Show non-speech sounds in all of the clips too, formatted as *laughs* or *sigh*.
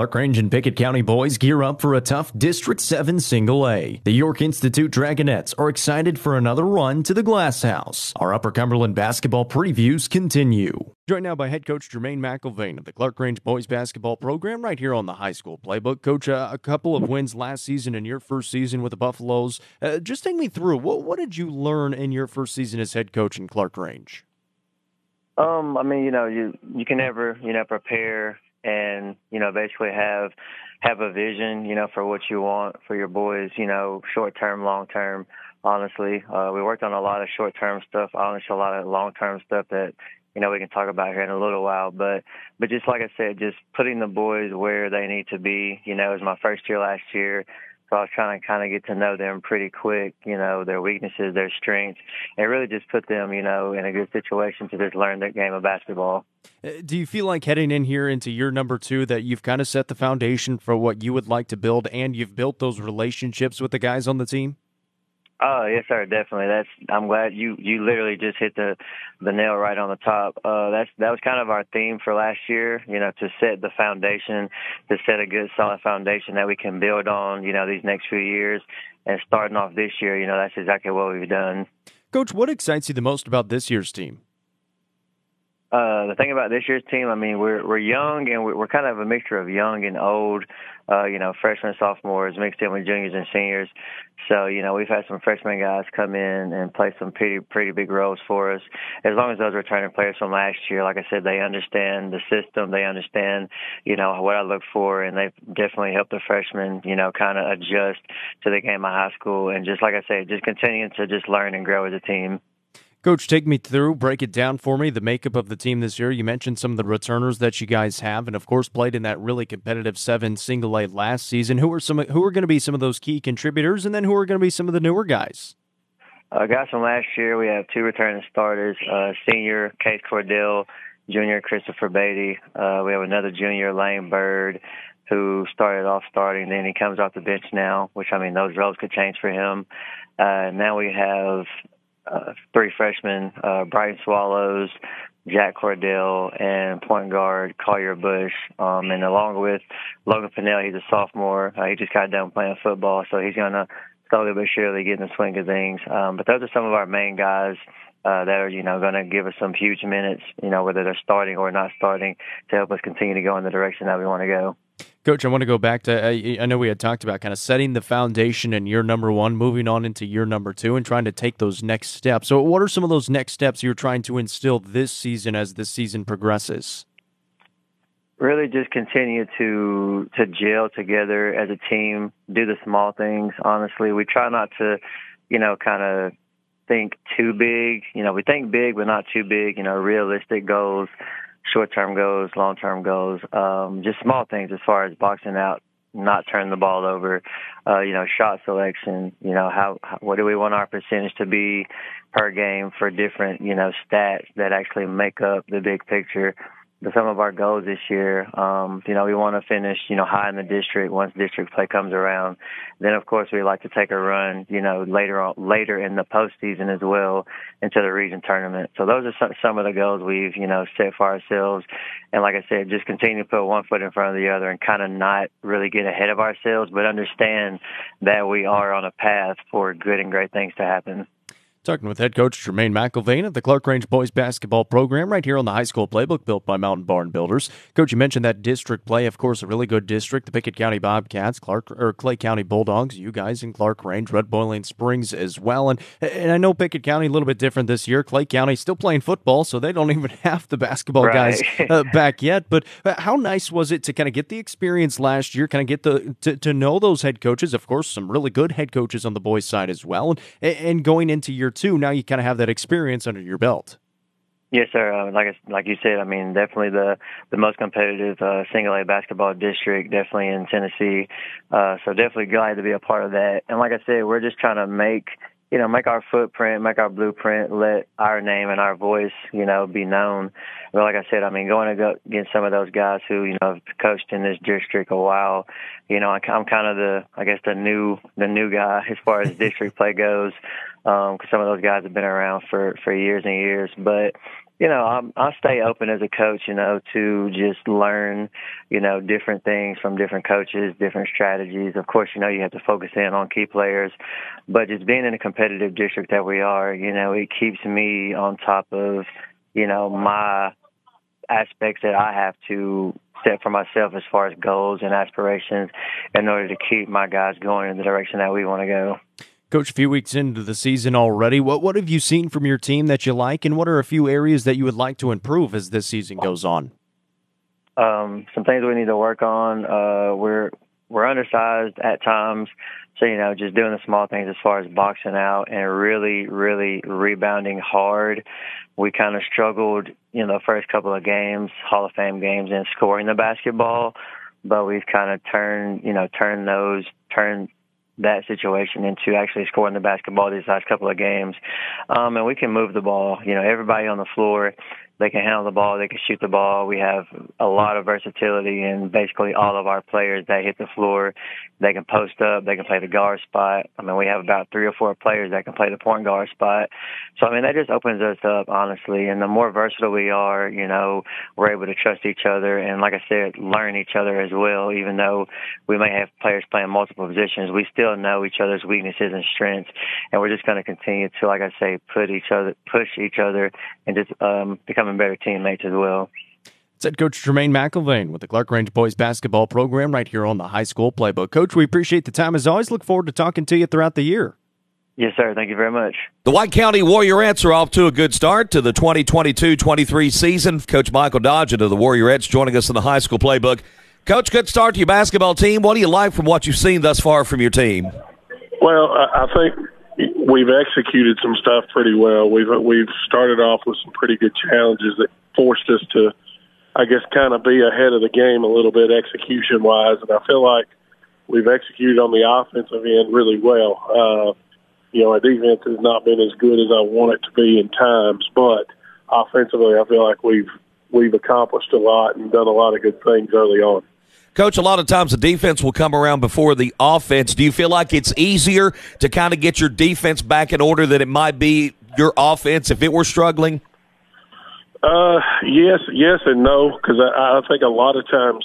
Clarkrange and Pickett County boys gear up for a tough District 7 Single A. The York Institute Dragonettes are excited for another run to the Glass House. Our Upper Cumberland basketball previews continue. Joined now by head coach Jermaine McElvain of the Clarkrange boys basketball program right here on the high school playbook. Coach, uh, a couple of wins last season in your first season with the Buffaloes. Uh, just take me through. What, what did you learn in your first season as head coach in Clarkrange? Um, I mean, you know, you you can never, you know, prepare and you know basically have have a vision you know for what you want for your boys you know short term long term. Honestly uh we worked on a lot of short term stuff honestly a lot of long term stuff that you know we can talk about here in a little while. But but just like i said just putting the boys where they need to be you know it was my first year last year so I was trying to kind of get to know them pretty quick, you know, their weaknesses, their strengths, and really just put them, you know, in a good situation to just learn their game of basketball. Uh, do you feel like heading in here into year number two that you've kind of set the foundation for what you would like to build and you've built those relationships with the guys on the team? Oh yes, sir, definitely. That's I'm glad you you literally just hit the the nail right on the top. Uh, that's that was kind of our theme for last year. You know, to set the foundation, to set a good solid foundation that we can build on. You know, these next few years, and starting off this year, you know, that's exactly what we've done. Coach, what excites you the most about this year's team? Uh, the thing about this year's team, I mean, we're we're young and we're, we're kind of a mixture of young and old. Uh, you know, freshmen, sophomores, mixed in with juniors and seniors. So, you know, we've had some freshman guys come in and play some pretty pretty big roles for us. As long as those returning players from last year, like I said, they understand the system, they understand, you know, what I look for, and they've definitely helped the freshmen, you know, kind of adjust to the game of high school, and just like I said, just continuing to just learn and grow as a team. Coach, take me through, break it down for me, the makeup of the team this year. You mentioned some of the returners that you guys have, and of course played in that really competitive seven single A last season. Who are some who are going to be some of those key contributors, and then who are going to be some of the newer guys? Uh, guys from last year, we have two returning starters: uh, senior Case Cordell, junior Christopher Beatty. Uh, we have another junior Lane Bird, who started off starting. Then he comes off the bench now, which I mean those roles could change for him. Uh, now we have uh, three freshmen, uh, Brighton Swallows, Jack Cordell, and point guard Collier Bush. Um, and along with Logan Pinnell, he's a sophomore. Uh, he just got done playing football, so he's going to slowly but surely get in the swing of things. Um, but those are some of our main guys. Uh, that are, you know, going to give us some huge minutes, you know, whether they're starting or not starting to help us continue to go in the direction that we want to go. Coach, I want to go back to. I, know we had talked about kind of setting the foundation in year number one, moving on into year number two, and trying to take those next steps. So, what are some of those next steps you're trying to instill this season as the season progresses? Really, just continue to to gel together as a team, do the small things. Honestly, we try not to, you know, kind of think too big. You know, we think big, but not too big. You know, realistic goals short term goals, long term goals, um, just small things as far as boxing out, not turning the ball over, uh, you know, shot selection, you know, how, how what do we want our percentage to be per game for different, you know, stats that actually make up the big picture some of our goals this year. Um, you know, we want to finish, you know, high in the district once district play comes around. Then, of course, we like to take a run, you know, later on, later in the postseason as well into the region tournament. So those are some of the goals we've, you know, set for ourselves. And like I said, just continue to put one foot in front of the other and kind of not really get ahead of ourselves, but understand that we are on a path for good and great things to happen. Talking with head coach Jermaine McElvain of the Clarkrange boys basketball program right here on the high school playbook built by Mountain Barn Builders. Coach, you mentioned that district play, of course, a really good district. The Pickett County Bobcats, Clark or Clay County Bulldogs, you guys in Clarkrange, Red Boiling Springs as well. And and I know Pickett County a little bit different this year. Clay County still playing football, so they don't *laughs* even have the basketball right. guys uh, *laughs* back yet. But uh, how nice was it to kind of get the experience last year, kind of get the to, to know those head coaches? Of course, some really good head coaches on the boys' side as well. And and going into year two, now you kind of have that experience under your belt. Yes, sir. Uh, like like you said, I mean, definitely the the most competitive uh, single A basketball district, definitely in Tennessee. Uh, so definitely glad to be a part of that. And like I said, we're just trying to make you know make our footprint, make our blueprint, let our name and our voice, you know, be known. But like I said, I mean, going against some of those guys who you know have coached in this district a while, you know, I'm kind of the I guess the new the new guy *laughs* as far as district play goes. Because um, some of those guys have been around for for years and years. But you know, I'm, I'll stay open as a coach, you know, to just learn, you know, different things from different coaches, different strategies. Of course, you know, you have to focus in on key players, but just being in a competitive district that we are, you know, it keeps me on top of, you know, my aspects that I have to set for myself as far as goals and aspirations in order to keep my guys going in the direction that we want to go. Coach, a few weeks into the season already, what what have you seen from your team that you like, and what are a few areas that you would like to improve as this season goes on? Um, some things we need to work on. Uh, we're we're undersized at times, so you know, just doing the small things as far as boxing out and really, really rebounding hard. We kind of struggled, you know, the first couple of games, Hall of Fame games, and scoring the basketball, but we've kind of turned, you know, turned those, turned that situation into actually scoring the basketball these last couple of games. Um, and we can move the ball. You know, everybody on the floor they can handle the ball. They can shoot the ball. We have a lot of versatility in basically all of our players that hit the floor. They can post up. They can play the guard spot. I mean, we have about three or four players that can play the point guard spot. So, I mean, that just opens us up, honestly. And the more versatile we are, you know, we're able to trust each other. And like I said, learn each other as well. Even though we may have players playing multiple positions, we still know each other's weaknesses and strengths. And we're just going to continue to, like I say, put each other, push each other and just um, become becoming better teammates as well. It's head coach Jermaine McElvain with the Clarkrange boys basketball program right here on the high school playbook. Coach, we appreciate the time as always. Look forward to talking to you throughout the year. Yes, sir. Thank you very much. The White County Warriorettes are off to a good start to the 2022-23 season. Coach Michael Dodge of the Warriorettes joining us in the high school playbook. Coach, good start to your basketball team. What do you like from what you've seen thus far from your team? Well, I think we've executed some stuff pretty well. We've we've started off with some pretty good challenges that forced us to, I guess, kind of be ahead of the game a little bit execution wise, and I feel like we've executed on the offensive end really well. Uh, you know, our defense has not been as good as I want it to be in times, but offensively, I feel like we've we've accomplished a lot and done a lot of good things early on. Coach, a lot of times the defense will come around before the offense. Do you feel like it's easier to kind of get your defense back in order than it might be your offense if it were struggling? Uh, yes, yes, and no, because I, I think a lot of times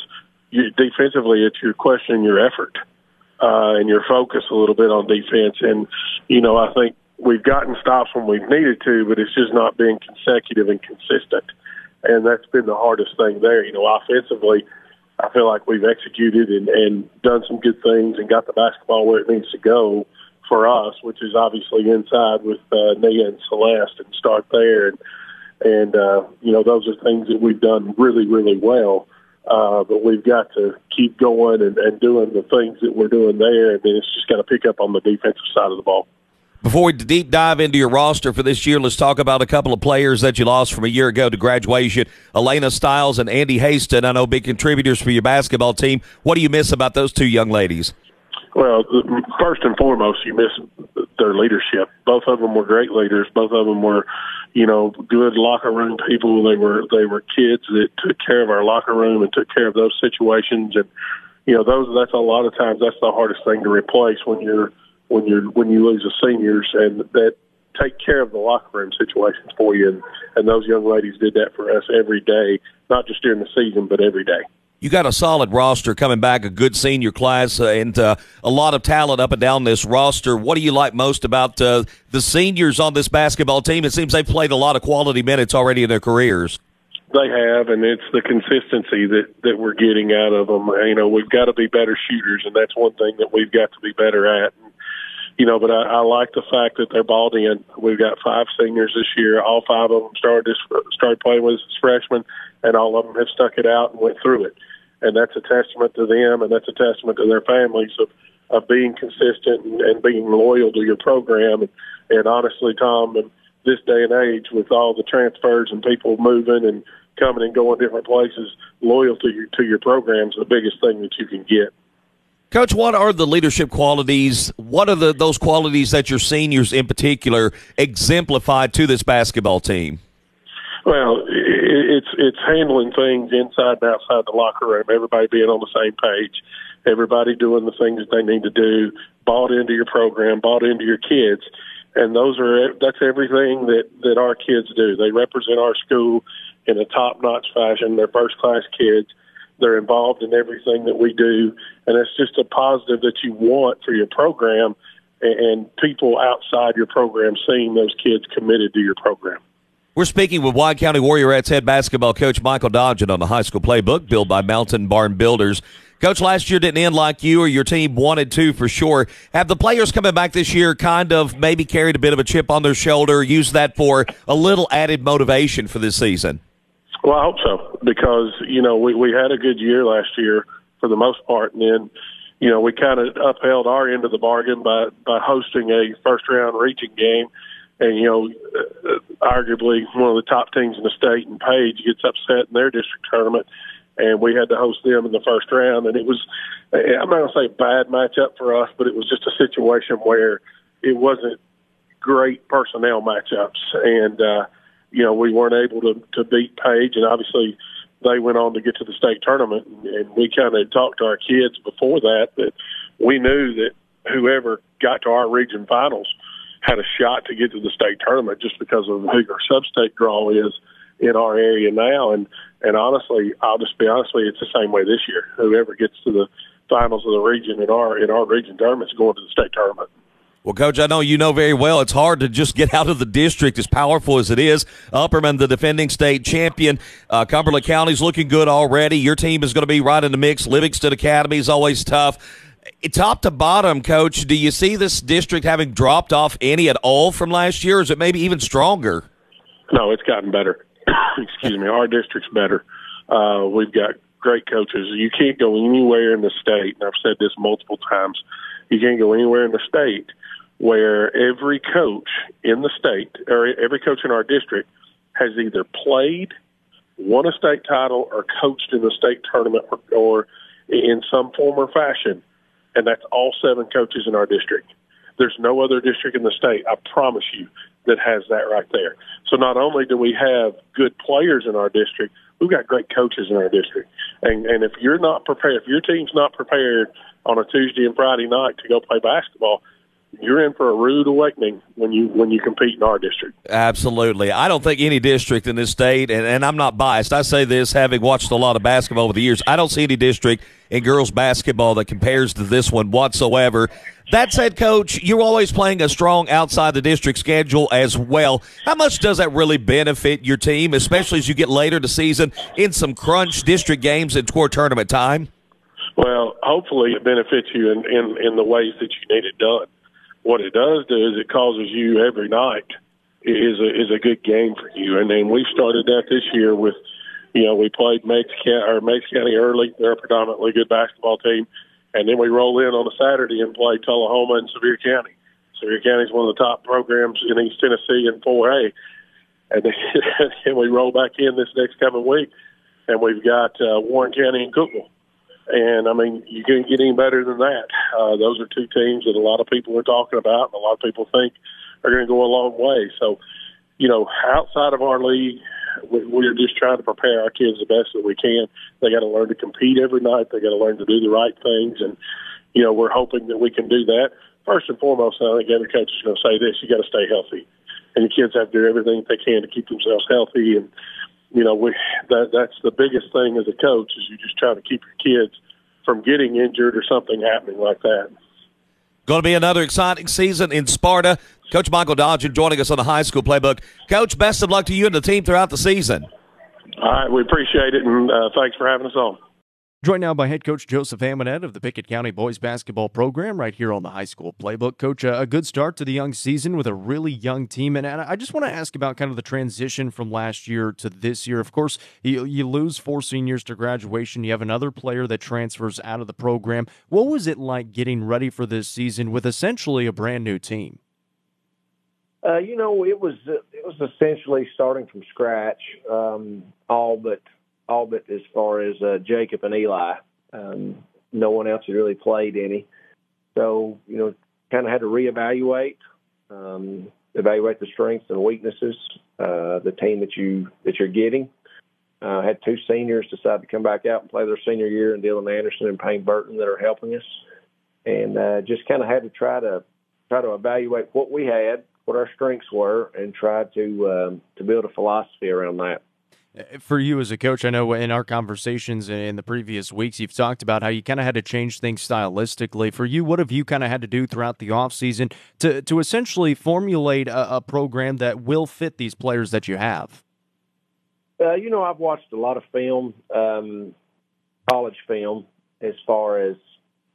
you, defensively it's your question, your effort, uh, and your focus a little bit on defense. And you know, I think we've gotten stops when we've needed to, but it's just not being consecutive and consistent. And that's been the hardest thing there. You know, offensively I feel like we've executed and, and done some good things and got the basketball where it needs to go for us, which is obviously inside with uh, Nia and Celeste and start there. And, and uh, you know, those are things that we've done really, really well. Uh, but we've got to keep going and, and doing the things that we're doing there. And then it's just got to pick up on the defensive side of the ball. Before we deep dive into your roster for this year, let's talk about a couple of players that you lost from a year ago to graduation. Elena Stiles and Andy Haston, I know big contributors for your basketball team. What do you miss about those two young ladies? Well, first and foremost, you miss their leadership. Both of them were great leaders. Both of them were, you know, good locker room people. They were they were kids that took care of our locker room and took care of those situations. And you know, those that's a lot of times that's the hardest thing to replace when you're when you when you lose the seniors and that take care of the locker room situations for you and, and those young ladies did that for us every day, not just during the season but every day. You got a solid roster coming back, a good senior class, uh, and uh, a lot of talent up and down this roster. What do you like most about uh, the seniors on this basketball team? It seems they've played a lot of quality minutes already in their careers. They have, and it's the consistency that that we're getting out of them. You know, we've got to be better shooters, and that's one thing that we've got to be better at. And you know, but I, I like the fact that they're balled in. We've got five seniors this year. All five of them started started playing with as freshmen, and all of them have stuck it out and went through it. And that's a testament to them, and that's a testament to their families of of being consistent and, and being loyal to your program. And, and honestly, Tom, in this day and age, with all the transfers and people moving and coming and going different places, loyal to your to your program is the biggest thing that you can get. Coach, what are the leadership qualities? What are the those qualities that your seniors in particular exemplified to this basketball team? Well, it's it's handling things inside and outside the locker room. Everybody being on the same page, everybody doing the things that they need to do. Bought into your program, bought into your kids, and those are that's everything that that our kids do. They represent our school in a top notch fashion. They're first class kids. They're involved in everything that we do, and it's just a positive that you want for your program and people outside your program seeing those kids committed to your program. We're speaking with White County Warriorettes head basketball coach Michael Dodgen on the high school playbook built by Mountain Barn Builders. Coach, last year didn't end like you or your team wanted to for sure. Have the players coming back this year kind of maybe carried a bit of a chip on their shoulder, used that for a little added motivation for this season? Well, I hope so because, you know, we, we had a good year last year for the most part. And then, you know, we kind of upheld our end of the bargain by, by hosting a first round region game and you know, uh, arguably one of the top teams in the state, and Page gets upset in their district tournament, and we had to host them in the first round, and it was, I'm not going to say bad matchup for us, but it was just a situation where it wasn't great personnel matchups, and uh, you know, we weren't able to to beat Page, and obviously they went on to get to the state tournament, and, we kind of talked to our kids before that that we knew that whoever got to our region finals had a shot to get to the state tournament just because of who our sub-state draw is in our area now. And and honestly, I'll just be honest with you, it's the same way this year. Whoever gets to the finals of the region in our in our region tournament is going to the state tournament. Well, Coach, I know you know very well it's hard to just get out of the district as powerful as it is. Upperman, the defending state champion. Uh, Cumberland County's looking good already. Your team is going to be right in the mix. Livingston Academy is always tough top to bottom, coach, do you see this district having dropped off any at all from last year, or is it maybe even stronger? No, it's gotten better. *coughs* Excuse me. Our district's better. Uh, we've got great coaches. You can't go anywhere in the state, and I've said this multiple times. You can't go anywhere in the state where every coach in the state or every coach in our district has either played, won a state title, or coached in the state tournament or, or in some form or fashion and that's all seven coaches in our district. There's no other district in the state, I promise you, that has that right there. So not only do we have good players in our district, we've got great coaches in our district. And and if you're not prepared, if your team's not prepared on a Tuesday and Friday night to go play basketball, you're in for a rude awakening when you when you compete in our district. Absolutely. I don't think any district in this state, and, and I'm not biased. I say this having watched a lot of basketball over the years. I don't see any district in girls basketball that compares to this one whatsoever. That said, coach, you're always playing a strong outside the district schedule as well. How much does that really benefit your team, especially as you get later the season in some crunch district games and tour tournament time? Well, hopefully it benefits you in, in, in the ways that you need it done what it does do is it causes you every night is a is a good game for you. And then we started that this year with, you know, we played Meigs County or Meigs County early. They're a predominantly good basketball team, and then we roll in on a Saturday and play Tullahoma and Sevier County. Sevier County is one of the top programs in East Tennessee in 4A, and then *laughs* and we roll back in this next coming week, and we've got uh, Warren County and Cookeville. And I mean, you can't get any better than that. Uh, those are two teams that a lot of people are talking about, and a lot of people think are going to go a long way. So, you know, outside of our league, we, we're just trying to prepare our kids the best that we can. They got to learn to compete every night. They got to learn to do the right things, and you know, we're hoping that we can do that. First and foremost, I think every coach is going to say this: you got to stay healthy, and your kids have to do everything they can to keep themselves healthy and you know, we that that's the biggest thing as a coach is you just try to keep your kids from getting injured or something happening like that. Going to be another exciting season in Sparta. Coach Michael Dodgen joining us on the high school playbook. Coach, best of luck to you and the team throughout the season. All right, we appreciate it, and uh, thanks for having us on. Joined now by head coach Joseph Amonette of the Pickett County boys basketball program right here on the high school playbook. Coach, a good start to the young season with a really young team. And I just want to ask about kind of the transition from last year to this year. Of course, you, you lose four seniors to graduation. You have another player that transfers out of the program. What was it like getting ready for this season with essentially a brand new team? Uh, you know, it was it was essentially starting from scratch, um, all but all but as far as uh, Jacob and Eli. Um, no one else had really played any. So, you know, kind of had to reevaluate, um, evaluate the strengths and weaknesses, uh, the team that you that you're getting. Uh, had two seniors decide to come back out and play their senior year, and Dylan Anderson and Payne Burton that are helping us, and uh, just kind of had to try to try to evaluate what we had, what our strengths were and tried to um, to build a philosophy around that. For you as a coach, I know in our conversations in the previous weeks, you've talked about how you kind of had to change things stylistically. For you, what have you kind of had to do throughout the offseason to, to essentially formulate a, a program that will fit these players that you have? Uh, you know, I've watched a lot of film, um, college film, as far as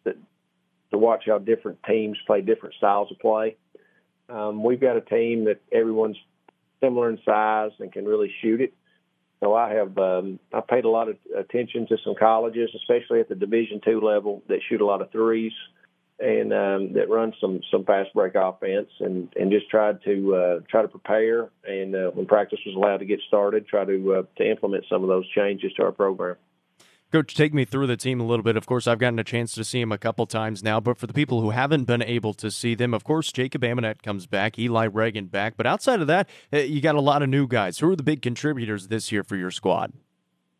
the, to watch how different teams play different styles of play. Um, we've got a team that everyone's similar in size and can really shoot it. So I have um, I paid a lot of attention to some colleges, especially at the Division two level, that shoot a lot of threes and um, that run some some fast break offense, and and just tried to uh, try to prepare. And uh, when practice was allowed to get started, try to uh, to implement some of those changes to our program. Coach, take me through the team a little bit. Of course, I've gotten a chance to see him a couple times now, but for the people who haven't been able to see them, of course, Jacob Amonette comes back, Eli Reagan back, but outside of that, uh, you got a lot of new guys. Who are the big contributors this year for your squad?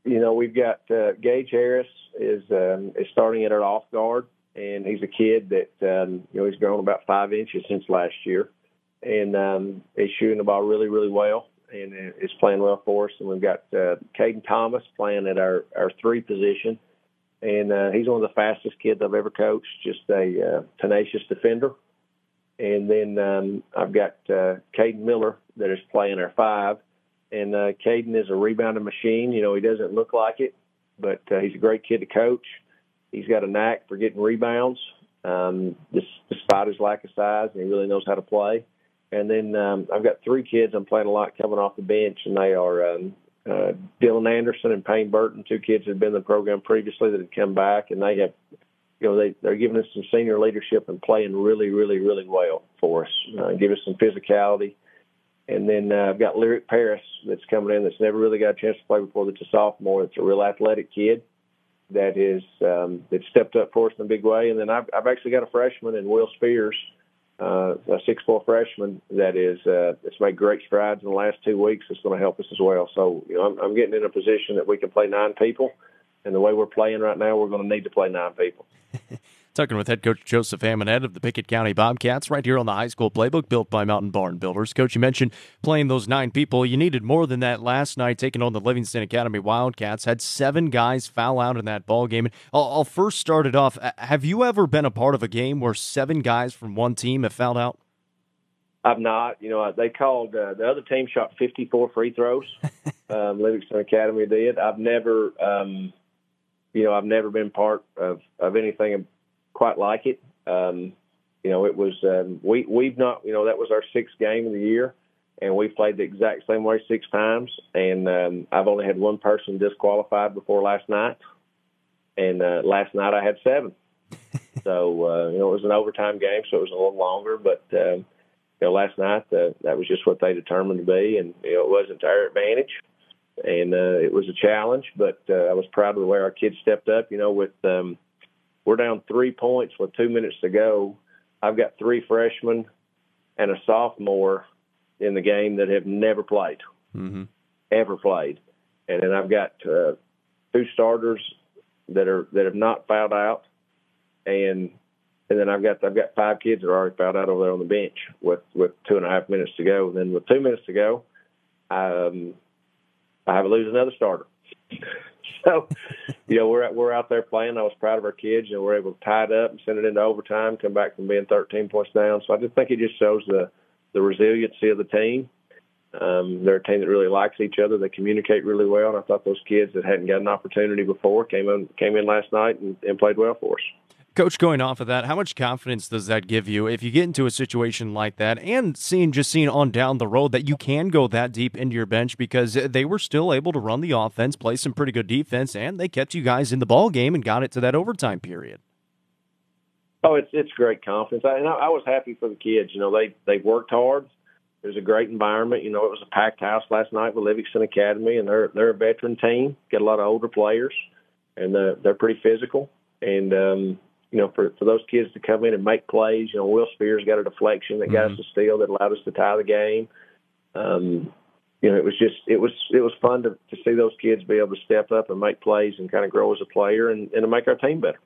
You know, we've got uh, Gage Harris is um, is starting at our off guard, and he's a kid that um, you know he's grown about five inches since last year, and um, he's shooting the ball really, really well and is playing well for us. And we've got uh, Caden Thomas playing at our, our three position. And uh, he's one of the fastest kids I've ever coached, just a uh, tenacious defender. And then um, I've got uh, Caden Miller that is playing our five. And uh, Caden is a rebounding machine. You know, he doesn't look like it, but uh, he's a great kid to coach. He's got a knack for getting rebounds, um, despite his lack of size, and he really knows how to play. And then um, I've got three kids I'm playing a lot coming off the bench, and they are um, uh, Dylan Anderson and Payne Burton, two kids that have been in the program previously that have come back, and they have, you know, they they're giving us some senior leadership and playing really, really, really well for us. Uh, give us some physicality. And then uh, I've got Lyric Paris that's coming in that's never really got a chance to play before. That's a sophomore. That's a real athletic kid that is um, that stepped up for us in a big way. And then I've, I've actually got a freshman in Will Spears uh, a six four freshman that is uh, that's made great strides in the last two weeks. It's going to help us as well. So you know, I'm, I'm getting in a position that we can play nine people, and the way we're playing right now, we're going to need to play nine people. *laughs* Talking with head coach Joseph Amonette of the Pickett County Bobcats right here on the high school playbook built by Mountain Barn Builders. Coach, you mentioned playing those nine people. You needed more than that last night, taking on the Livingston Academy Wildcats. Had seven guys foul out in that ball game. I'll, I'll first start it off. Have you ever been a part of a game where seven guys from one team have fouled out? I've not. You know, they called uh, the other team shot 54 free throws. *laughs* um, Livingston Academy did. I've never, um, you know, I've never been part of of anything quite like it. Um, you know, it was um, we we've not you know that was our sixth game of the year, and we played the exact same way six times. And um, I've only had one person disqualified before last night, and uh, last night I had seven. *laughs* so uh, you know it was an overtime game, so it was a little longer. But um, you know last night uh, that was just what they determined to be, and you know it wasn't to our advantage. And uh, it was a challenge, but uh, I was proud of the way our kids stepped up. You know, with um, we're down three points with two minutes to go. I've got three freshmen and a sophomore in the game that have never played, mm-hmm. ever played, and then I've got uh, two starters that are that have not fouled out, and and then I've got I've got five kids that are already fouled out over there on the bench with with two and a half minutes to go. And then with two minutes to go, um, I have to lose another starter. *laughs* so, you know, we're we're out there playing. I was proud of our kids. Know, we're able to tie it up and send it into overtime, come back from being 13 points down. So I just think it just shows the the resiliency of the team. Um, they're a team that really likes each other. They communicate really well, and I thought those kids that hadn't got an opportunity before came in came in last night and, and played well for us. Coach, going off of that, how much confidence does that give you if you get into a situation like that and seeing just seeing on down the road that you can go that deep into your bench because they were still able to run the offense, play some pretty good defense, and they kept you guys in the ball game and got it to that overtime period? Oh, it's it's great confidence, I, and I, I was happy for the kids. You know, they they worked hard. It was a great environment. You know, it was a packed house last night with Livingston Academy, and they're they're a veteran team. Got a lot of older players, and uh, they're pretty physical. And um, you know, for, for those kids to come in and make plays. You know, Will Spears got a deflection that got mm-hmm. us a steal that allowed us to tie the game. Um, you know, it was just it was it was fun to, to see those kids be able to step up and make plays and kind of grow as a player and, and to make our team better.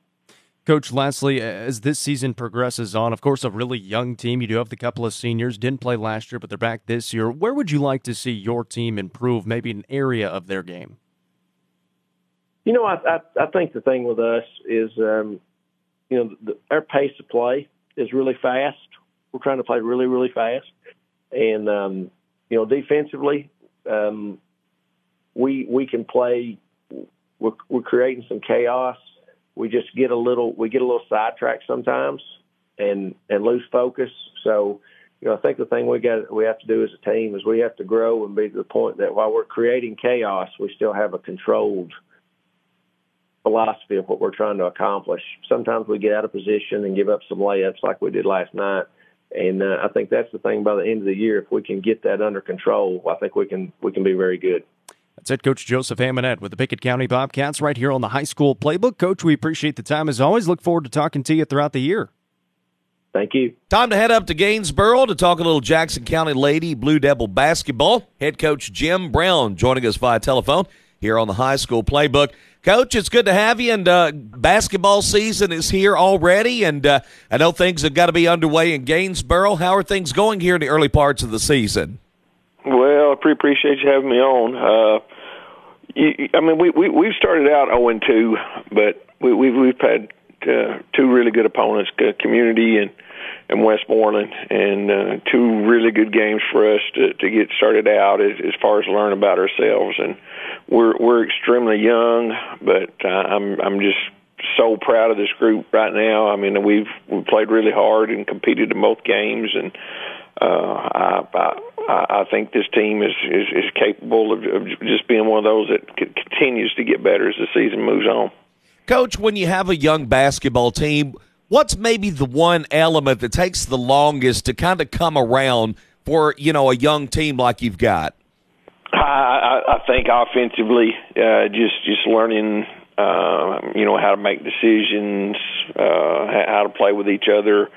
Coach, lastly, as this season progresses on, of course, a really young team. You do have the couple of seniors, didn't play last year, but they're back this year. Where would you like to see your team improve, maybe an area of their game? You know, I, I, I think the thing with us is, um, you know, the, our pace of play is really fast. We're trying to play really, really fast. And, um, you know, defensively, um, we, we can play, we're, we're creating some chaos we just get a little we get a little sidetracked sometimes and and lose focus. So, you know, I think the thing we got we have to do as a team is we have to grow and be to the point that while we're creating chaos, we still have a controlled philosophy of what we're trying to accomplish. Sometimes we get out of position and give up some layups like we did last night. And uh, I think that's the thing. By the end of the year, if we can get that under control, I think we can we can be very good. That's it, Coach Joseph Amonette with the Pickett County Bobcats right here on the high school playbook. Coach, we appreciate the time as always. Look forward to talking to you throughout the year. Thank you. Time to head up to Gainesboro to talk a little Jackson County Lady Blue Devil basketball. Head coach Jim Brown joining us via telephone here on the high school playbook. Coach, it's good to have you, and uh, basketball season is here already, and uh, I know things have got to be underway in Gainesboro. How are things going here in the early parts of the season? Well, I appreciate you having me on. Uh, you, I mean, we we we've started out zero oh and two, but we we've we've had uh, two really good opponents, uh, Community and and Westmoreland, and uh, two really good games for us to to get started out as, as far as learn about ourselves. And we're we're extremely young, but uh, I'm I'm just so proud of this group right now. I mean, we've we played really hard and competed in both games, and uh, I, I I think this team is is, is capable of, of just being one of those that c- continues to get better as the season moves on. Coach, when you have a young basketball team, what's maybe the one element that takes the longest to kind of come around for you know a young team like you've got? I, I think offensively, uh, just just learning, uh, you know, how to make decisions, uh, how to play with each other,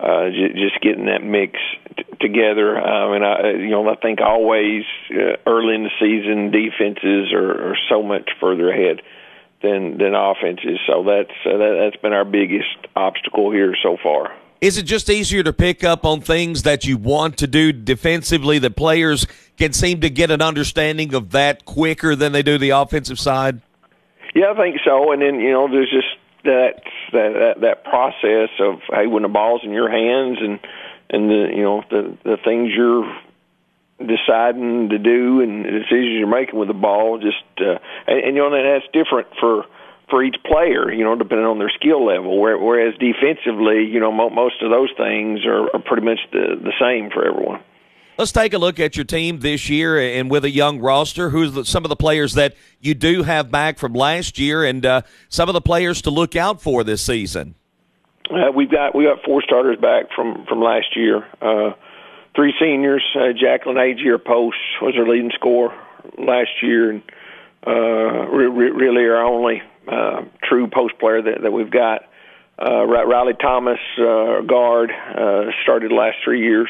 uh, just getting that mix t- together. Um, and I, you know, I think always uh, early in the season, defenses are, are so much further ahead than than offenses. So that's uh, that, that's been our biggest obstacle here so far. Is it just easier to pick up on things that you want to do defensively? that players can seem to get an understanding of that quicker than they do the offensive side. Yeah, I think so. And then you know, there's just that that that, that process of hey, when the ball's in your hands and and the you know the the things you're deciding to do and the decisions you're making with the ball just uh, and, and you know that's different for for each player, you know, depending on their skill level. Whereas defensively, you know, most of those things are, are pretty much the the same for everyone. Let's take a look at your team this year and with a young roster. Who's the, some of the players that you do have back from last year, and uh, some of the players to look out for this season? Uh, we've got we got four starters back from from last year. Uh, three seniors. Uh, Jacqueline Agee Post was our leading scorer last year, and uh, re- really our only uh, true post player that, that we've got. Uh, Riley Thomas, uh, guard, uh, started the last three years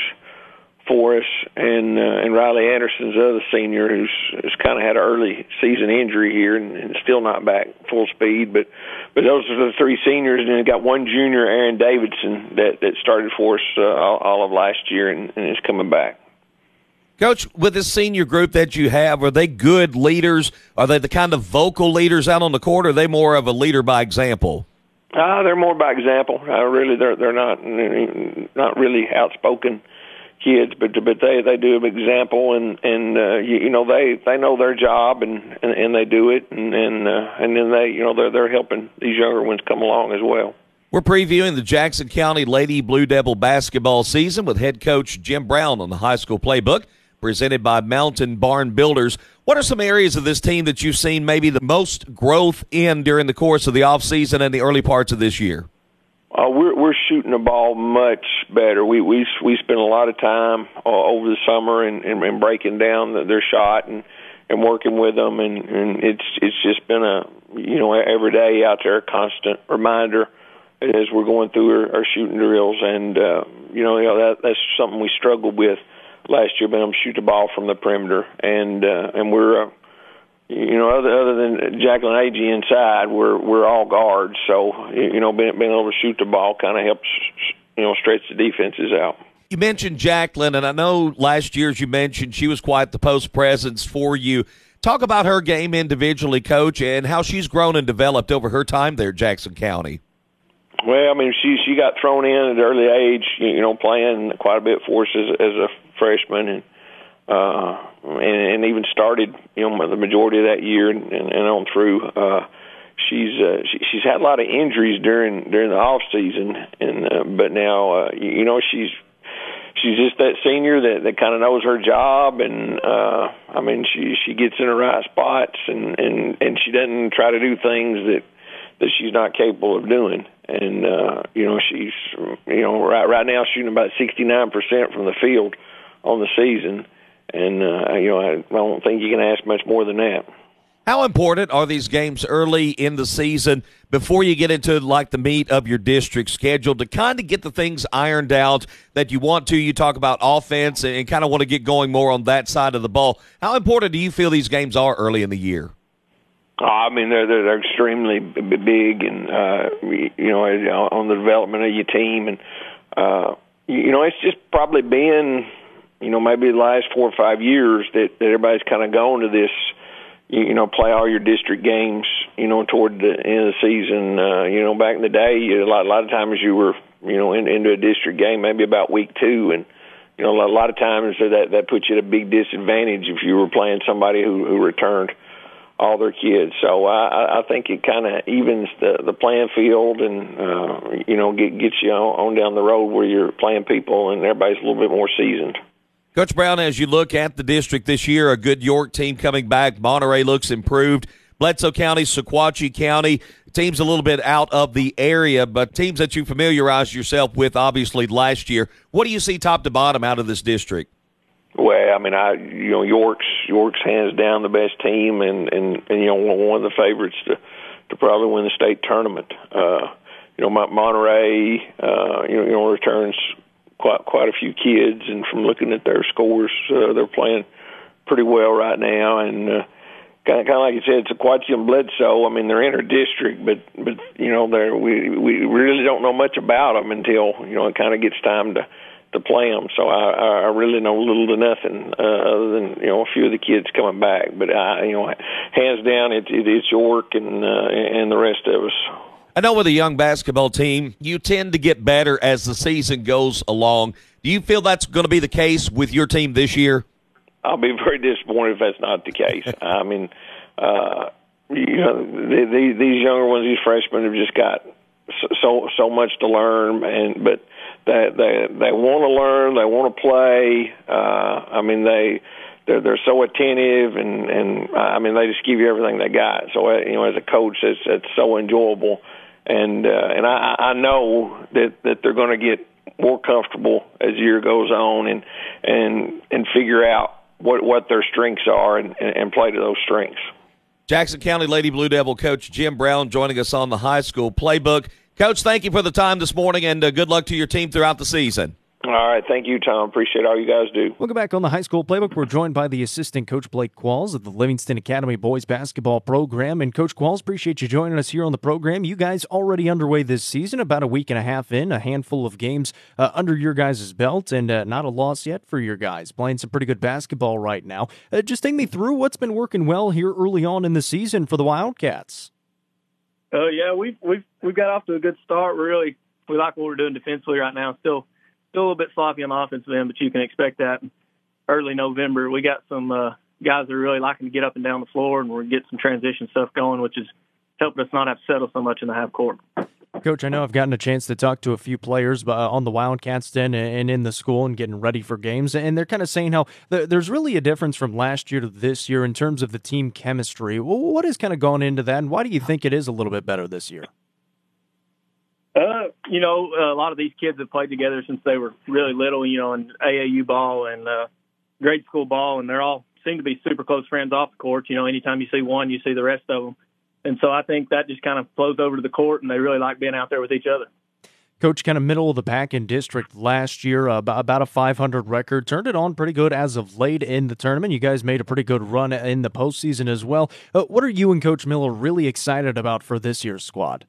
for us, and uh, and Riley Anderson's the other senior who's, who's kind of had an early season injury here and, and still not back full speed. But but those are the three seniors, and then got one junior, Aaron Davidson, that that started for us uh, all, all of last year and, and is coming back. Coach, with this senior group that you have, are they good leaders? Are they the kind of vocal leaders out on the court? Or are they more of a leader by example? Uh, they're more by example. Uh, really, they're they're not not really outspoken kids, but but they they do an example, and and uh, you, you know they they know their job, and and, and they do it, and and uh, and then they you know they're they're helping these younger ones come along as well. We're previewing the Jackson County Lady Blue Devil basketball season with head coach Jim Brown on the high school playbook, presented by Mountain Barn Builders. What are some areas of this team that you've seen maybe the most growth in during the course of the offseason and the early parts of this year? Uh, we're we're shooting the ball much better. We we we spend a lot of time uh, over the summer and, and, and breaking down the, their shot and and working with them, and and it's it's just been a you know every day out there, a constant reminder as we're going through our, our shooting drills, and uh, you know, you know that that's something we struggled with last year, being able to shoot the ball from the perimeter, and uh, and we're uh, you know, other other than Jacqueline Agee inside, we're we're all guards. So you know, being, being able to shoot the ball kind of helps you know stretch the defenses out. You mentioned Jacqueline, and I know last year, as you mentioned, she was quite the post presence for you. Talk about her game individually, Coach, and how she's grown and developed over her time there, Jackson County. Well, I mean, she she got thrown in at an early age, you know, playing quite a bit for us as, as a freshman, and uh, and, and even started, you know, the majority of that year and, and, and on through. Uh, she's uh, she, she's had a lot of injuries during during the off season, and uh, but now uh, you know she's she's just that senior that that kind of knows her job, and uh, I mean she she gets in the right spots, and and and she doesn't try to do things that that she's not capable of doing. And uh, you know she's you know right right now shooting about sixty nine percent from the field on the season, and uh, you know I, I don't think you can ask much more than that. How important are these games early in the season before you get into like the meat of your district schedule to kind of get the things ironed out that you want to? You talk about offense and kind of want to get going more on that side of the ball. How important do you feel these games are early in the year? Oh, I mean, they're they're extremely big, and uh, you know, on the development of your team, and uh, you know, it's just probably been, you know, maybe the last four or five years that, that everybody's kind of gone to this you, you know, play all your district games, you know, toward the end of the season. Uh, you know, back in the day, you, a lot, a lot of times you were, you know, in, into a district game maybe about week two, and you know, a lot of times that that puts you at a big disadvantage if you were playing somebody who who returned all their kids. So I, I think it kind of evens the the playing field, and uh, you know, get, gets you on, on down the road where you're playing people, and everybody's a little bit more seasoned. Coach Brown, as you look at the district this year, a good York team coming back. Monterey looks improved. Bledsoe County, Sequatchie County, teams a little bit out of the area, but teams that you familiarized yourself with obviously last year. What do you see top to bottom out of this district? Well, I mean, I you know York's York's hands down the best team, and and, and you know one of the favorites to to probably win the state tournament. Uh, you know, Monterey, uh, you know, you know returns quite quite a few kids, and from looking at their scores, uh, they're playing pretty well right now. And uh, kind of kind of like you said, it's Sequatchie and Bledsoe. I mean, they're inter district, but but you know, they're we we really don't know much about them until you know it kind of gets time to to play them. So I, I really know little to nothing uh, other than you know a few of the kids coming back. But I, you know, hands down, it, it, it's York and uh, and the rest of us. I know with a young basketball team, you tend to get better as the season goes along. Do you feel that's going to be the case with your team this year? I'll be very disappointed if that's not the case. *laughs* I mean, uh, you know, the, the, these younger ones, these freshmen, have just got so so much to learn, and but they they they want to learn, they want to play. Uh, I mean, they they're they're so attentive, and and I mean, they just give you everything they got. So you know, as a coach, it's it's so enjoyable and uh, and I, I know that that they're going to get more comfortable as the year goes on and and and figure out what what their strengths are and, and play to those strengths. Jackson County Lady Blue Devil coach Jim Brown joining us on the high school playbook. Coach, thank you for the time this morning and uh, good luck to your team throughout the season. All right. Thank you, Tom. Appreciate all you guys do. Welcome back on the high school playbook. We're joined by the assistant coach Blake Qualls of the Livingston Academy boys basketball program. And Coach Qualls, appreciate you joining us here on the program. You guys already underway this season, about a week and a half in, a handful of games uh, under your guys' belt, and uh, not a loss yet for your guys. Playing some pretty good basketball right now. Uh, just take me through what's been working well here early on in the season for the Wildcats. Uh, yeah, we've we've we've got off to a good start. Really, we like what we're doing defensively right now. Still still a little bit sloppy on the offensive end, but you can expect that early November. We got some uh, guys that are really liking to get up and down the floor, and we're get some transition stuff going, which is helping us not have to settle so much in the half court. Coach, I know I've gotten a chance to talk to a few players uh, on the Wildcats den and in the school and getting ready for games, and they're kind of saying how there's really a difference from last year to this year in terms of the team chemistry. What has kind of gone into that, and why do you think it is a little bit better this year? Uh, you know, a lot of these kids have played together since they were really little, you know, in AAU ball and uh, grade school ball, and they're all seem to be super close friends off the court. You know, anytime you see one, you see the rest of them. And so I think that just kind of flows over to the court, and they really like being out there with each other. Coach, kind of middle of the pack in district last year, uh, about a 500 record. Turned it on pretty good as of late in the tournament. You guys made a pretty good run in the postseason as well. Uh, what are you and Coach Miller really excited about for this year's squad?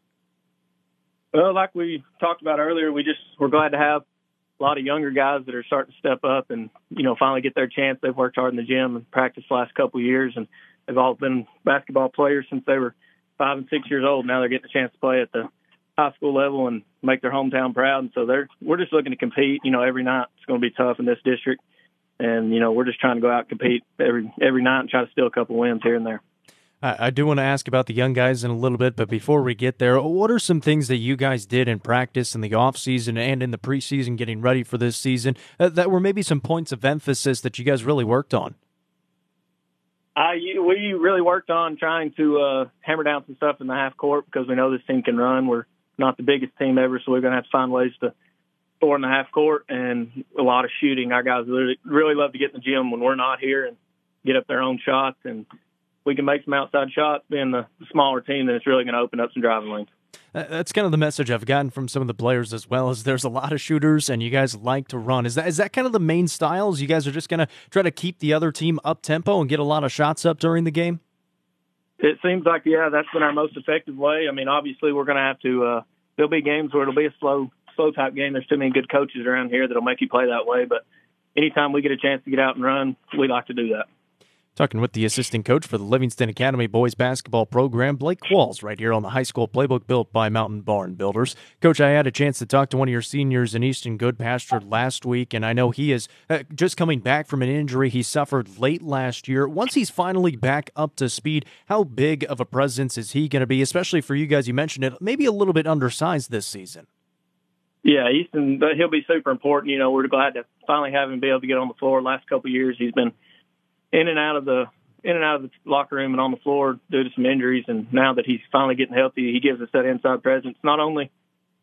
Well, like we talked about earlier, we just we're glad to have a lot of younger guys that are starting to step up and you know finally get their chance. They've worked hard in the gym and practiced the last couple of years, and they've all been basketball players since they were five and six years old. Now they're getting a chance to play at the high school level and make their hometown proud. And so they're we're just looking to compete. You know, every night it's going to be tough in this district, and you know we're just trying to go out and compete every every night and try to steal a couple wins here and there. I do want to ask about the young guys in a little bit, but before we get there, what are some things that you guys did in practice in the off season and in the preseason, getting ready for this season, uh, that were maybe some points of emphasis that you guys really worked on? Uh, we really worked on trying to uh, hammer down some stuff in the half court because we know this team can run. We're not the biggest team ever, so we're going to have to find ways to score in the half court and a lot of shooting. Our guys really, really love to get in the gym when we're not here and get up their own shots and we can make some outside shots, being the smaller team, then it's really going to open up some driving lanes. That's kind of the message I've gotten from some of the players as well. Is there's a lot of shooters, and you guys like to run. Is that is that kind of the main styles? You guys are just going to try to keep the other team up tempo and get a lot of shots up during the game. It seems like yeah, that's been our most effective way. I mean, obviously we're going to have to. Uh, there'll be games where it'll be a slow, slow type game. There's too many good coaches around here that'll make you play that way. But anytime we get a chance to get out and run, we like to do that. Talking with the assistant coach for the Livingston Academy boys basketball program, Blake Qualls, right here on the high school playbook built by Mountain Barn Builders. Coach, I had a chance to talk to one of your seniors in Easton Goodpasture last week, and I know he is uh, just coming back from an injury he suffered late last year. Once he's finally back up to speed, how big of a presence is he going to be, especially for you guys? You mentioned it, maybe a little bit undersized this season. Yeah, Easton, he'll be super important. You know, we're glad to finally have him be able to get on the floor. Last couple years, he's been – in and out of the in and out of the locker room and on the floor due to some injuries. And now that he's finally getting healthy, he gives us that inside presence, not only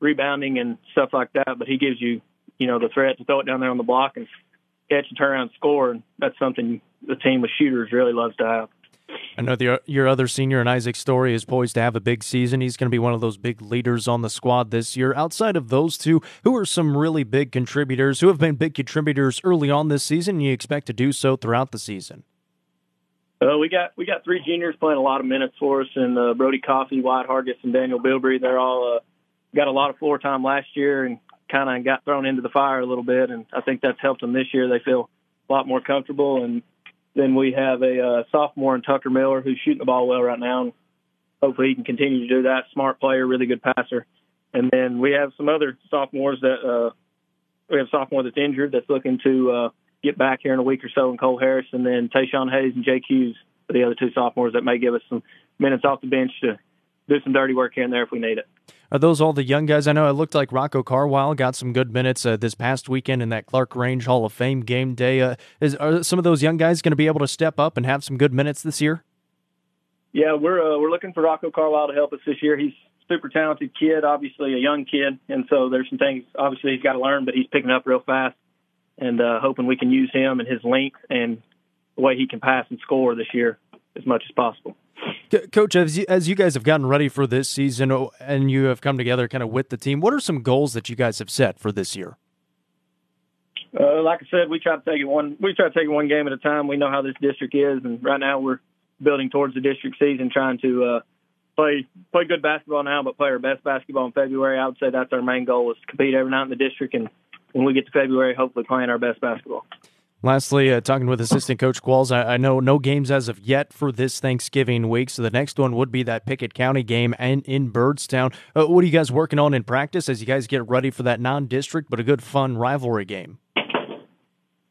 rebounding and stuff like that, but he gives you, you know, the threat to throw it down there on the block and catch and turn around and score. And that's something the team with shooters really loves to have. I know the, your other senior in Isaac Story is poised to have a big season. He's going to be one of those big leaders on the squad this year. Outside of those two, who are some really big contributors who have been big contributors early on this season? And you expect to do so throughout the season. Uh, we got we got three juniors playing a lot of minutes for us, and uh, Brody Coffey, Wyatt Hargis, and Daniel Bilbrey. They're all uh, got a lot of floor time last year and kind of got thrown into the fire a little bit, and I think that's helped them this year. They feel a lot more comfortable and then we have a uh, sophomore in Tucker Miller who's shooting the ball well right now. And hopefully he can continue to do that. Smart player, really good passer. And then we have some other sophomores that uh, we have a sophomore that's injured that's looking to uh, get back here in a week or so in Cole Harris, and then Tayshawn Hayes and Jake Hughes are the other two sophomores that may give us some minutes off the bench to do some dirty work here and there if we need it. Are those all the young guys? I know it looked like Rocco Carwile got some good minutes uh, this past weekend in that Clarkrange Hall of Fame game day. Uh, is are some of those young guys going to be able to step up and have some good minutes this year? Yeah, we're uh, we're looking for Rocco Carwile to help us this year. He's super talented kid, obviously a young kid, and so there's some things obviously he's got to learn, but he's picking up real fast, and uh, hoping we can use him and his length and the way he can pass and score this year as much as possible. Coach, as you, as you guys have gotten ready for this season oh, and you have come together kind of with the team, what are some goals that you guys have set for this year? Uh, like I said, we try to take it one. We try to take it one game at a time. We know how this district is, and right now we're building towards the district season, trying to uh, play play good basketball now, but play our best basketball in February. I would say that's our main goal: is to compete every night in the district, and when we get to February, hopefully playing our best basketball. Lastly, uh, talking with assistant coach Qualls, I, I, know no games as of yet for this Thanksgiving week, so the next one would be that Pickett County game and in Byrdstown. Uh, what are you guys working on in practice as you guys get ready for that non-district but a good fun rivalry game?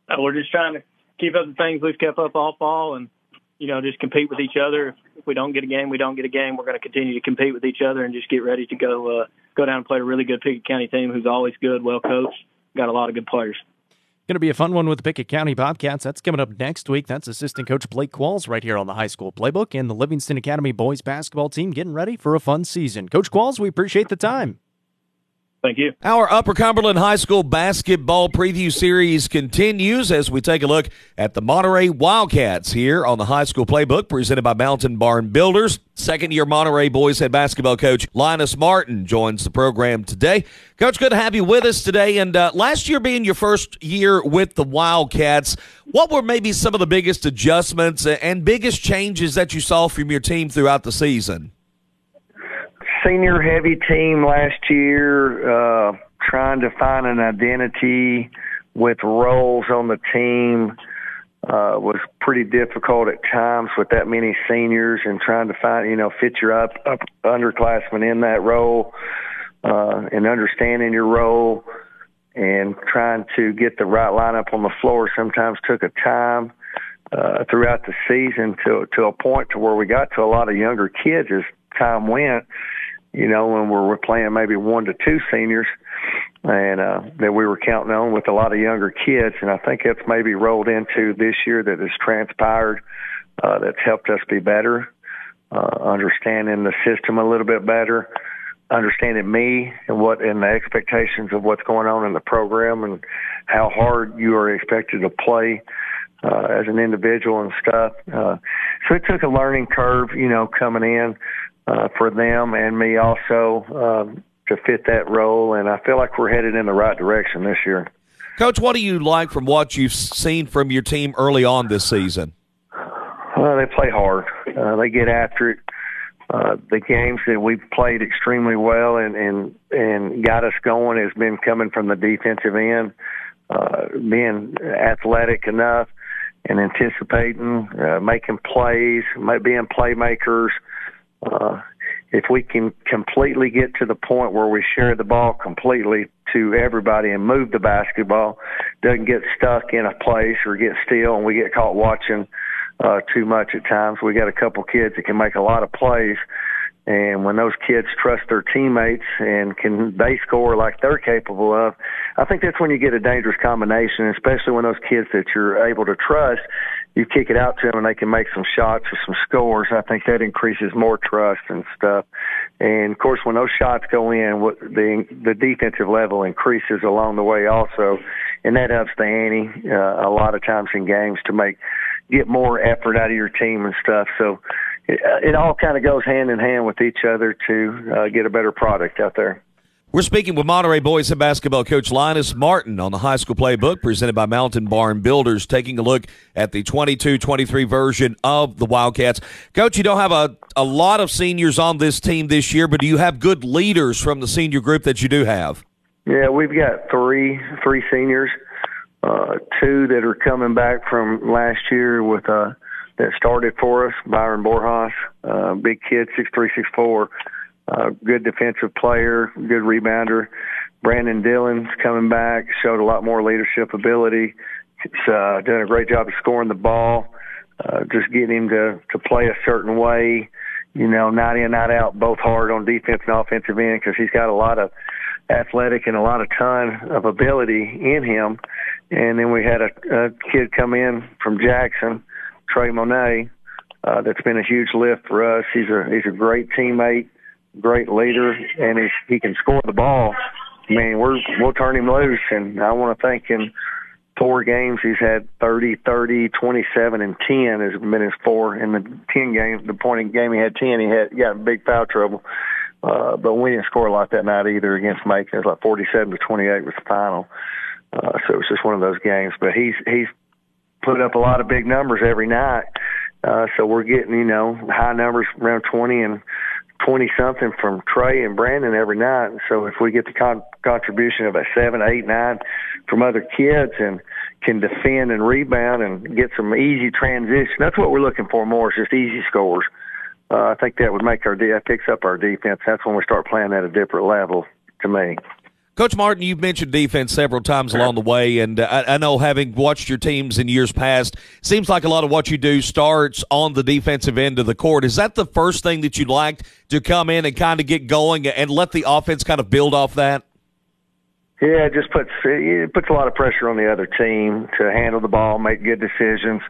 Uh, we're just trying to keep up the things we've kept up all fall, and you know just compete with each other. If we don't get a game, we don't get a game. We're going to continue to compete with each other and just get ready to go uh, go down and play a really good Pickett County team who's always good, well coached, got a lot of good players. Going to be a fun one with the Pickett County Bobcats. That's coming up next week. That's assistant coach Blake Qualls right here on the high school playbook and the Livingston Academy boys basketball team getting ready for a fun season. Coach Qualls, we appreciate the time. Thank you. Our Upper Cumberland High School basketball preview series continues as we take a look at the Monterey Wildcats here on the High School Playbook presented by Mountain Barn Builders. Second year Monterey boys head basketball coach Linus Martin joins the program today. Coach, good to have you with us today. And uh, last year being your first year with the Wildcats, what were maybe some of the biggest adjustments and biggest changes that you saw from your team throughout the season? Senior heavy team last year, uh, trying to find an identity with roles on the team uh, was pretty difficult at times with that many seniors and trying to find, you know, fit your up, up underclassmen in that role uh, and understanding your role and trying to get the right lineup on the floor sometimes took a time uh, throughout the season to to a point to where we got to a lot of younger kids as time went you know, when we're playing maybe one to two seniors and uh, that we were counting on with a lot of younger kids. And I think that's maybe rolled into this year that has transpired uh, that's helped us be better, uh, understanding the system a little bit better, understanding me and what and the expectations of what's going on in the program and how hard you are expected to play uh, as an individual and stuff. Uh, so it took a learning curve, you know, coming in uh, for them and me also um, to fit that role. And I feel like we're headed in the right direction this year. Coach, what do you like from what you've seen from your team early on this season? Well, they play hard. Uh, they get after it. Uh, the games that we've played extremely well and, and, and got us going has been coming from the defensive end, uh, being athletic enough and anticipating, uh, making plays, being playmakers, uh, if we can completely get to the point where we share the ball completely to everybody and move the basketball, doesn't get stuck in a place or get still and we get caught watching uh, too much at times. We got a couple kids that can make a lot of plays. And when those kids trust their teammates and can they score like they're capable of, I think that's when you get a dangerous combination, especially when those kids that you're able to trust you kick it out to them and they can make some shots or some scores, I think that increases more trust and stuff. And of course, when those shots go in, what the the defensive level increases along the way also, and that helps the ante uh, a lot of times in games to make get more effort out of your team and stuff. So it, it all kind of goes hand in hand with each other to uh, get a better product out there. We're speaking with Monterey boys and basketball coach Linus Martin on the high school playbook presented by Mountain Barn Builders, taking a look at the 22 23 version of the Wildcats. Coach, you don't have a, a lot of seniors on this team this year, but do you have good leaders from the senior group that you do have? Yeah, we've got three three seniors, uh, two that are coming back from last year with uh, that started for us. Byron Borjas, uh, big kid, six three six four uh, good defensive player, good rebounder. Brandon Dillon's coming back, showed a lot more leadership ability. He's uh, doing a great job of scoring the ball, uh, just getting him to, to play a certain way, you know, night in, night out, both hard on defense and offensive end because he's got a lot of athletic and a lot of ton of ability in him. And then we had a, a kid come in from Jackson, Trey Amonette, uh, that's been a huge lift for us. He's a he's a great teammate great leader, and he he can score the ball. I mean, we're we'll turn him loose, and I want to thank in four games he's had 30, 30, 27, and 10 has been his four. In the 10 games, the point game he had 10, he had he got big foul trouble. Uh, but we didn't score a lot that night either against Macon. It was like 47 to 28 was the final. Uh, so it was just one of those games. But he's he's put up a lot of big numbers every night. Uh, so we're getting, you know, high numbers around 20 and 20 something from Trey and Brandon every night. And so if we get the con- contribution of a seven, eight, nine from other kids and can defend and rebound and get some easy transition, that's what we're looking for more is just easy scores. Uh, I think that would make our de- picks up our defense. That's when we start playing at a different level to me. Coach Martin, you've mentioned defense several times along the way, and uh, I, know having watched your teams in years past, seems like a lot of what you do starts on the defensive end of the court. Is that the first thing that you'd like to come in and kind of get going and let the offense kind of build off that? Yeah, it just puts it puts a lot of pressure on the other team to handle the ball, make good decisions.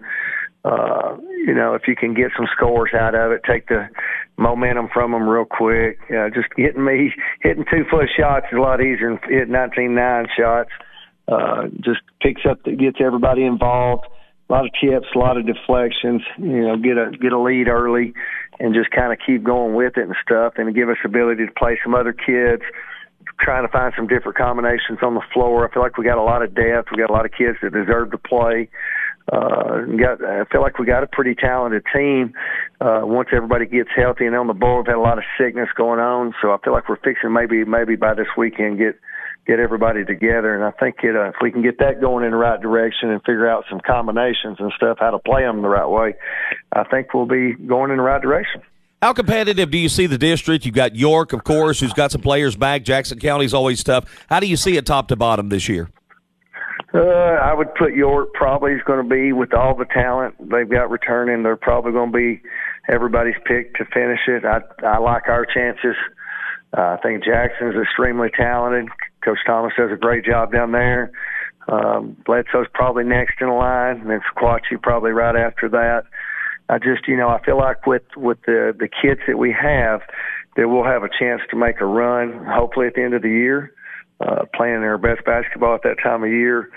Uh, you know, if you can get some scores out of it, take the momentum from them real quick. Uh, just getting me hitting two foot shots is a lot easier than hitting 19 nine shots. Uh, just picks up, the, gets everybody involved. A lot of tips, a lot of deflections. You know, get a get a lead early, and just kind of keep going with it and stuff, and give us ability to play some other kids. Trying to find some different combinations on the floor. I feel like we got a lot of depth. We got a lot of kids that deserve to play. Got, I feel like we got a pretty talented team. Uh, once everybody gets healthy and on the board, we've had a lot of sickness going on. So I feel like we're fixing maybe, maybe by this weekend get, get everybody together. And I think it, uh, if we can get that going in the right direction and figure out some combinations and stuff, how to play them the right way, I think we'll be going in the right direction. How competitive do you see the district? You've got York, of course, who's got some players back. Jackson County's always tough. How do you see it top to bottom this year? Uh, I would put York probably is going to be with all the talent they've got returning. They're probably going to be everybody's pick to finish it. I I like our chances. Uh, I think Jackson's extremely talented. Coach Thomas does a great job down there. Um, Bledsoe's probably next in line, and then Sequatchie probably right after that. I just, you know, I feel like with with the the kids that we have, that we'll have a chance to make a run. Hopefully at the end of the year uh, playing their best basketball at that time of year.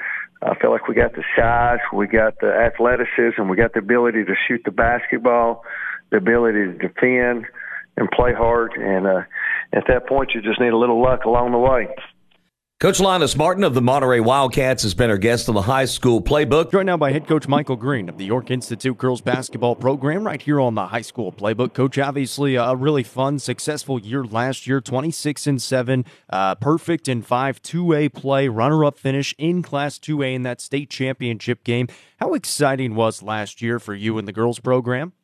I feel like we got the size, we got the athleticism, we got the ability to shoot the basketball, the ability to defend and play hard. And uh, at that point, you just need a little luck along the way. Coach Linus Martin of the Monterey Wildcats has been our guest on the high school playbook. Joined now by head coach Michael Green of the York Institute girls basketball program right here on the high school playbook. Coach, obviously a really fun, successful year last year, 26 and 7, uh, perfect in 5 2A play, runner up finish in Class 2A in that state championship game. How exciting was last year for you and the girls program?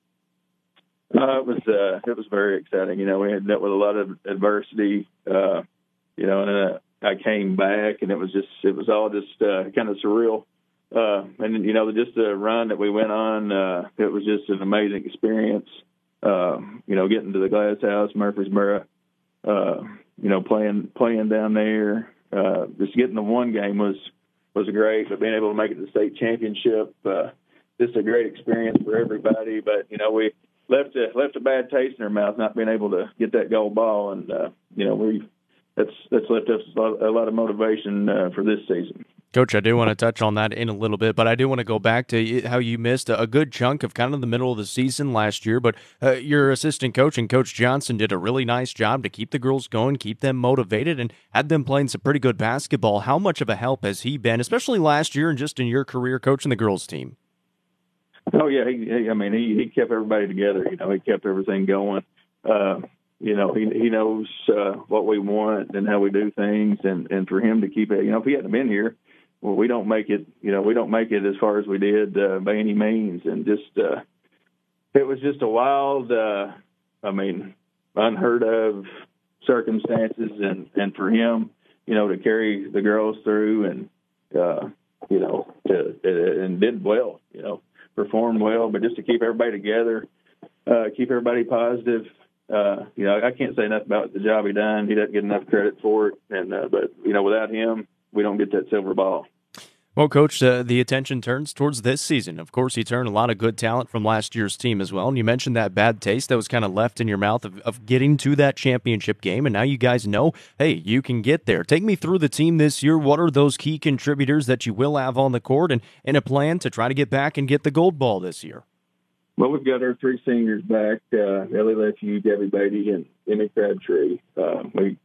Uh, it was uh, it was very exciting. You know, we had met with a lot of adversity. Uh, you know, and uh, I came back, and it was just it was all just uh, kind of surreal. Uh, and you know, just the run that we went on, uh, it was just an amazing experience. Uh, you know, getting to the Glass House, Murfreesboro, uh, you know, playing playing down there, uh, just getting the one game was was great. But being able to make it to the state championship, uh, just a great experience for everybody. But you know, we left a left a bad taste in our mouth not being able to get that gold ball, and uh, you know, we that's that's left us a lot, a lot of motivation uh, for this season. Coach, I do want to touch on that in a little bit, but I do want to go back to how you missed a good chunk of kind of the middle of the season last year. But uh, your assistant coach and Coach Johnson did a really nice job to keep the girls going, keep them motivated, and had them playing some pretty good basketball. How much of a help has he been, especially last year and just in your career coaching the girls team? Oh yeah, he, he I mean he he kept everybody together. You know, he kept everything going. Uh, you know, he he knows uh, what we want and how we do things, and and for him to keep it, you know, if he hadn't been here, well, we don't make it, you know, we don't make it as far as we did uh, by any means, and just uh, it was just a wild, uh, I mean, unheard of circumstances, and and for him, you know, to carry the girls through and uh, you know, to, and did well, you know, performed well, but just to keep everybody together, uh, keep everybody positive uh, you know, I can't say enough about the job he done. He doesn't get enough credit for it, and uh, but you know, without him, we don't get that silver ball. Well, Coach, uh, the attention turns towards this season. Of course, you turned a lot of good talent from last year's team as well. And you mentioned that bad taste that was kind of left in your mouth of, of getting to that championship game. And now you guys know, hey, you can get there. Take me through the team this year. What are those key contributors that you will have on the court and, and a plan to try to get back and get the gold ball this year? Well, we've got our three seniors back: uh, Ellie Lefew, Debbie Beatty, and Emmy Crabtree. Uh, we,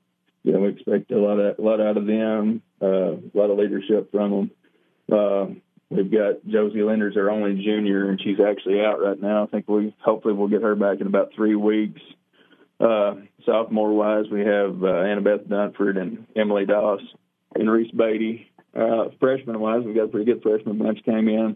you know, we expect a lot of a lot out of them, uh, a lot of leadership from them. Uh, we've got Josie Lenders, our only junior, and she's actually out right now. I think we hopefully we'll get her back in about three weeks. Uh, sophomore wise, we have uh, Annabeth Dunford and Emily Doss and Reese Beatty. Uh, freshman wise, we've got a pretty good freshman bunch came in.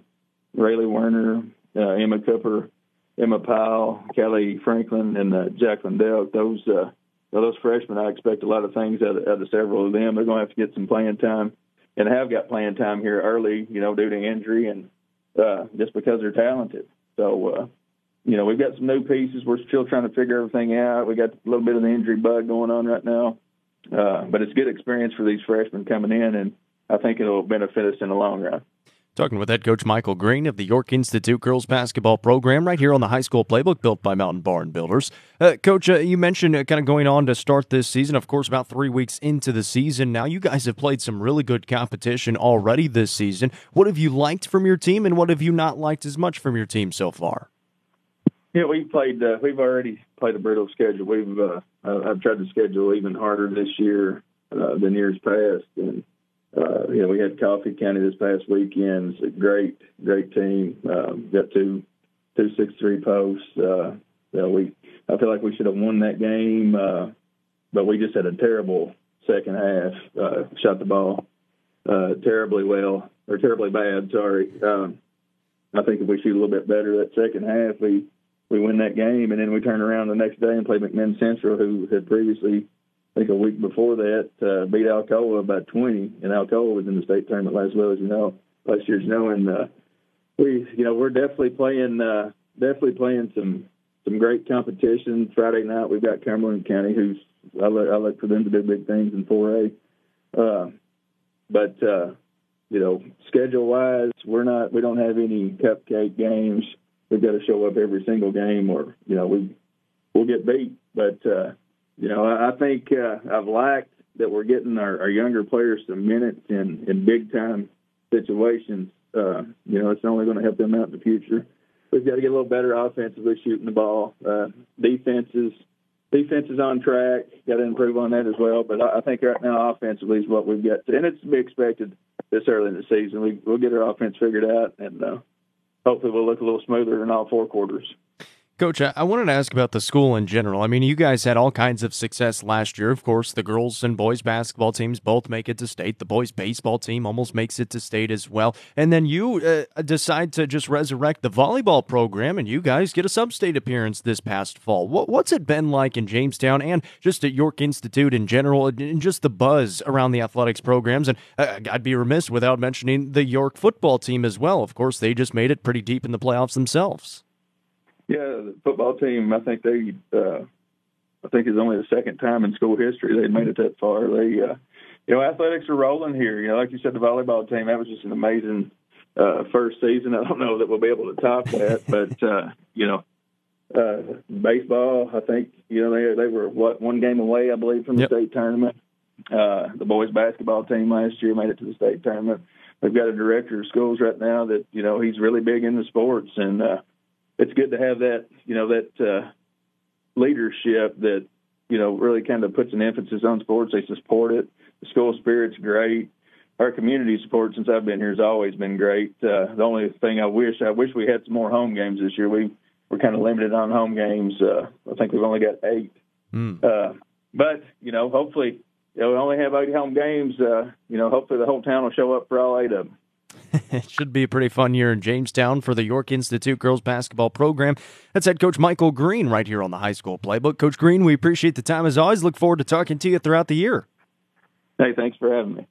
Rayleigh Werner, uh, Emma Cooper, Emma Powell, Kelly Franklin, and uh, Jacqueline Delk. Those uh, those freshmen, I expect a lot of things out of, out of several of them. They're going to have to get some playing time, and have got playing time here early, you know, due to injury and uh, just because they're talented. So, uh, you know, we've got some new pieces. We're still trying to figure everything out. We got a little bit of the injury bug going on right now, uh, but it's good experience for these freshmen coming in, and I think it'll benefit us in the long run. Talking with head coach Michael Green of the York Institute girls basketball program right here on the high school playbook built by Mountain Barn Builders. Uh, coach, uh, you mentioned uh, kind of going on to start this season. Of course, about three weeks into the season now, you guys have played some really good competition already this season. What have you liked from your team, and what have you not liked as much from your team so far? Yeah, we played. Uh, we've already played a brutal schedule. We've uh, I've tried to schedule even harder this year uh, than years past, and uh, you know, we had Coffee County this past weekend. It's a great, great team. Um, got two, two six three posts. Uh, you know, we, I feel like we should have won that game, uh, but we just had a terrible second half. Uh, shot the ball uh, terribly well, or terribly bad. Sorry. Um, I think if we shoot a little bit better that second half, we we win that game, and then we turn around the next day and play McMinn Central, who had previously I think a week before that, uh, beat Alcoa about 20, and Alcoa was in the state tournament last well as you know, last year, you know, and uh, we, you know, we're definitely playing, uh, definitely playing some some great competition. Friday night we've got Cumberland County, who's I look, I look for them to do big things in 4A. Uh, but uh, you know, schedule wise, we're not, we don't have any cupcake games. We've got to show up every single game, or you know, we we'll get beat. But uh, you know, I, think uh, I've liked that we're getting our, our younger players some minutes in, in big time situations. Uh, you know, it's only going to help them out in the future. We've got to get a little better offensively shooting the ball. Uh, defenses, defense on track. Got to improve on that as well. But I, I think right now offensively is what we've got, to, and it's to be expected this early in the season. We, we'll get our offense figured out, and uh, hopefully we'll look a little smoother in all four quarters. Coach, I wanted to ask about the school in general. I mean, you guys had all kinds of success last year. Of course, the girls and boys basketball teams both make it to state. The boys baseball team almost makes it to state as well. And then you uh, decide to just resurrect the volleyball program, and you guys get a sub-state appearance this past fall. What, what's it been like in Jamestown and just at York Institute in general, and just the buzz around the athletics programs? And uh, I'd be remiss without mentioning the York football team as well. Of course, they just made it pretty deep in the playoffs themselves. Yeah, the football team. I think they. Uh, I think it's only the second time in school history they made it that far. They, uh, you know, athletics are rolling here. You know, like you said, the volleyball team. That was just an amazing uh, first season. I don't know that we'll be able to top that, *laughs* but uh, you know, uh, baseball. I think you know they they were what one game away, I believe, from the yep. state tournament. Uh, the boys basketball team last year made it to the state tournament. We've got a director of schools right now that you know he's really big into sports and. Uh, it's good to have that, you know, that uh, leadership that, you know, really kind of puts an emphasis on sports. They support it. The school spirit's great. Our community support since I've been here has always been great. Uh, the only thing I wish, I wish we had some more home games this year. We we're kind of limited on home games. Uh, I think we've only got eight. Mm. Uh, but you know, hopefully, you know, we only have eight home games. Uh, you know, hopefully the whole town will show up for all eight of them. It *laughs* should be a pretty fun year in Jamestown for the York Institute girls basketball program. That's head coach Michael Green right here on the high school playbook. Coach Green, we appreciate the time as always. Look forward to talking to you throughout the year. Hey, thanks for having me.